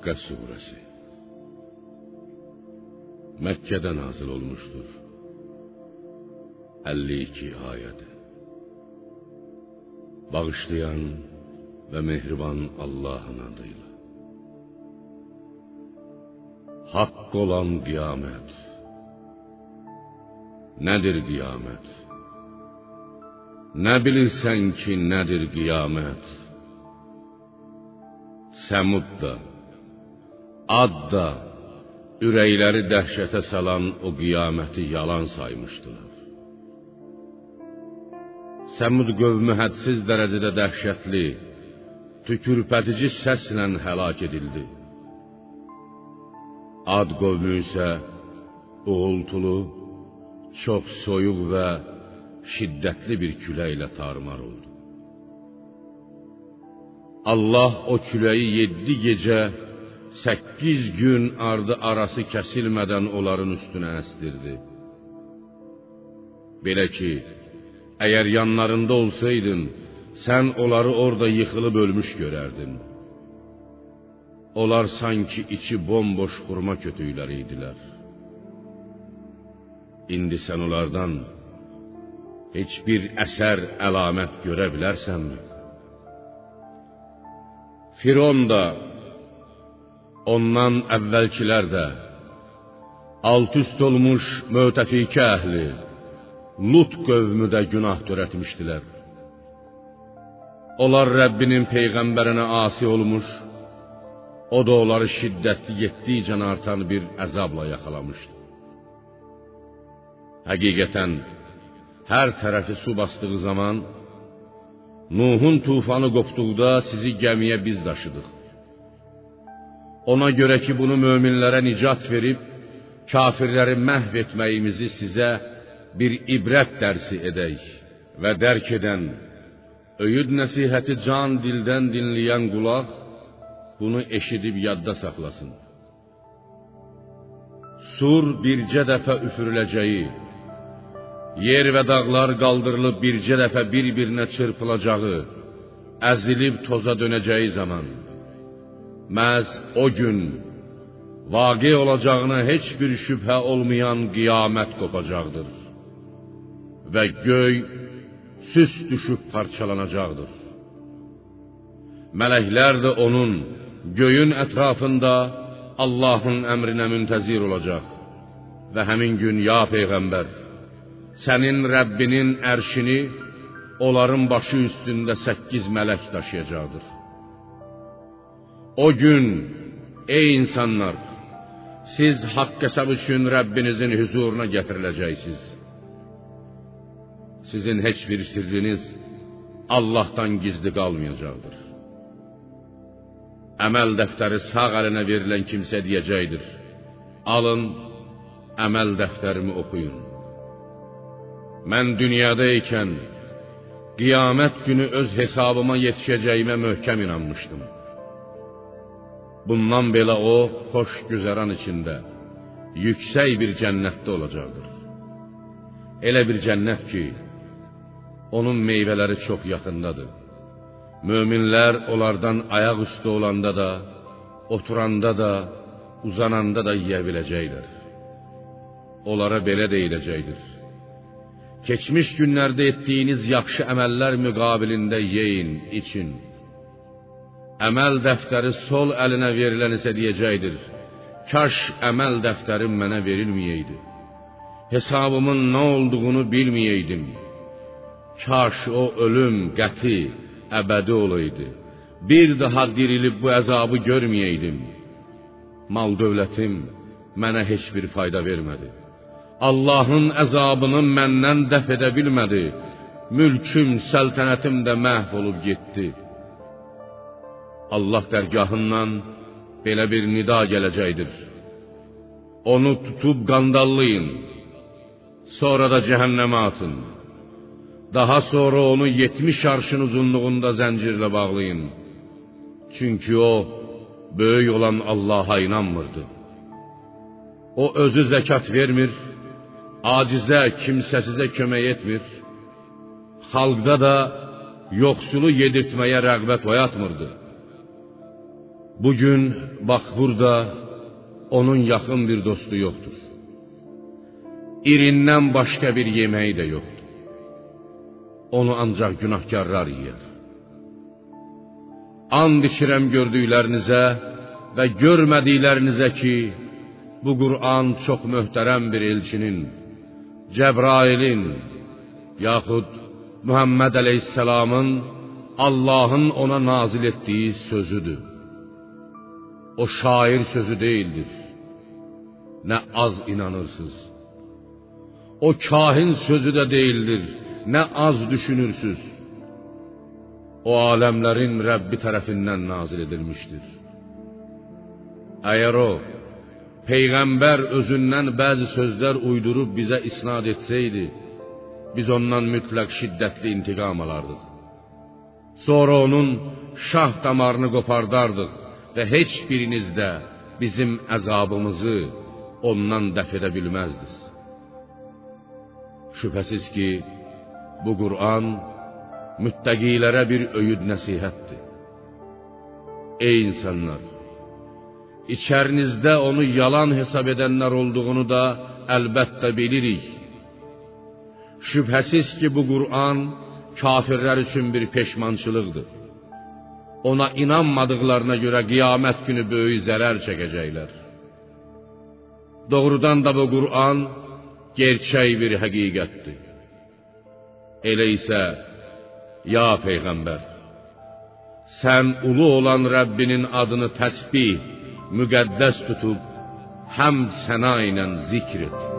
Hakka suresi Mekke'de nazil olmuştur. 52 ayet. Bağışlayan ve mehriban Allah'ın adıyla. Hak olan kıyamet. Nedir kıyamet? Ne bilirsen ki nedir kıyamet? Səmud da, Ad da ürəkləri dəhşətə salan o qiyaməti yalan saymışdılar. Səmud qövmü hədsiz dərəcədə dəhşətli, tükürpədici səslə həlak edildi. Ad qövmü isə uğultulu, çox soyuq və şiddətli bir küləklə tarmar oldu. Allah o küləyi yeddi gecə, səkkiz gün ardı arası kəsilmədən onların üstünə əsdirdi. Belə ki, əgər yanlarında olsaydın, sən onları orada yıxılıb ölmüş görərdin. Onlar sanki içi bomboş xurma kötüyləri idilər. İndi sən onlardan heç bir əsər, əlamət görə bilərsənmi? Firon da, ondan əvvəlkilər də, alt üst olmuş mötəfikə əhli, Lut qövmü də günah törətmişdilər. Onlar Rəbbinin peyğəmbərinə asi olmuş, o da onları şiddətli getdikcə artan bir əzabla yaxalamışdı. Həqiqətən, hər tərəfi su basdığı zaman, Nuhun tufanı qopduqda sizi gəmiyə biz daşıdıq. Ona görə ki, bunu möminlərə nicat verib, kafirləri məhv etməyimizi sizə bir ibrət dərsi edək və dərk edən, öyüd nəsihəti can dildən dinləyən qulaq bunu eşidib yadda saxlasın. Sur bircə dəfə üfürüləcəyi, yer və dağlar qaldırılıb bircə dəfə bir-birinə çırpılacağı, əzilib toza dönəcəyi zaman, məhz o gün vaqe olacağına heç bir şübhə olmayan qiyamət qopacaqdır və göy süs düşüb parçalanacaqdır. Mələklər də onun göyün ətrafında Allahın əmrinə müntəzir olacaq və həmin gün ya peyğəmbər sənin Rəbbinin ərşini onların başı üstündə səkkiz mələk daşıyacaqdır. O gün, ey insanlar, siz haqq hesab üçün Rəbbinizin huzuruna gətiriləcəksiniz. Sizin heç bir sirriniz Allahdan gizli qalmayacaqdır. Əməl dəftəri sağ əlinə verilən kimsə deyəcəkdir: Alın, əməl dəftərimi oxuyun. Mən dünyada ikən qiyamət günü öz hesabıma yetişəcəyimə möhkəm inanmışdım. Bundan belə o xoş güzəran içində yüksək bir cənnətdə olacaqdır. Elə bir cənnət ki, onun meyvələri çox yaxındadır. Möminlər onlardan ayaq üstə olanda da, oturanda da, uzananda da yeyə biləcəklər. Onlara belə deyiləcəkdir: Keçmiş günlərdə etdiyiniz yaxşı əməllər müqabilində yeyin, için. Əməl dəftəri sol əlinə verilən isə deyəcəkdir: Kaş əməl dəftərim mənə verilməyəydi. Hesabımın nə olduğunu bilməyəydim. Kaş o ölüm qəti, əbədi olaydı. Bir daha dirilib bu əzabı görməyəydim. Mal dövlətim mənə heç bir fayda vermədi. Allahın əzabını məndən dəf edə bilmədi. Mülküm, səltənətim də məhv olub getdi. Allah dərgahından belə bir nida gələcəkdir. Onu tutub qandallayın. Sonra da cəhənnəmə atın. Daha sonra onu 70 arşın uzunluğunda zəncirlə bağlayın. Çünki o böyük olan Allah'a inanmırdı. O özü zəkat vermir, acizə, kimsəsizə kömək etmir. Xalqda da yoxsulu yedirtməyə rəğbət oyatmırdı. Bugün bax burada onun yaxın bir dostu yoxdur. İrindən başqa bir yeməyi də yoxdur. Onu ancaq günahkarlar yeyər. And içirəm gördüklərinizə və görmədiklərinizə ki, bu Qur'an çox möhtərəm bir elçinin, Cəbrailin, yaxud Muhammed Əleyhisselamın Allahın ona nazil etdiyi sözüdür. O şair sözü değildir. Ne az inanırsınız. O kahin sözü de değildir. Ne az düşünürsüz. O alemlerin Rabbi tarafından nazil edilmiştir. Eğer o peygamber özündən bəzi sözler uydurup bize isnad etseydi, biz ondan mütləq şiddetli intikam alardıq. Sonra onun şah damarını qopardardıq və heç biriniz də bizim əzabımızı ondan dəf edə bilməzdiniz. Şübhəsiz ki, bu Qur'an müttəqilərə bir öyüd nəsihətdir. Ey insanlar! İçərinizdə onu yalan hesab edənlər olduğunu da əlbəttə bilirik. Şübhəsiz ki, bu Qur'an kafirlər üçün bir peşmançılıqdır. Ona inanmadıklarına göre kıyamet günü böyük zarar çekecekler. Doğrudan da bu Kur'an gerçək bir həqiqətdir. Elə isə ya peyğəmbər sən ulu olan Rəbbinin adını təsbih, müqəddəs tutub həm səna ilə zikr et.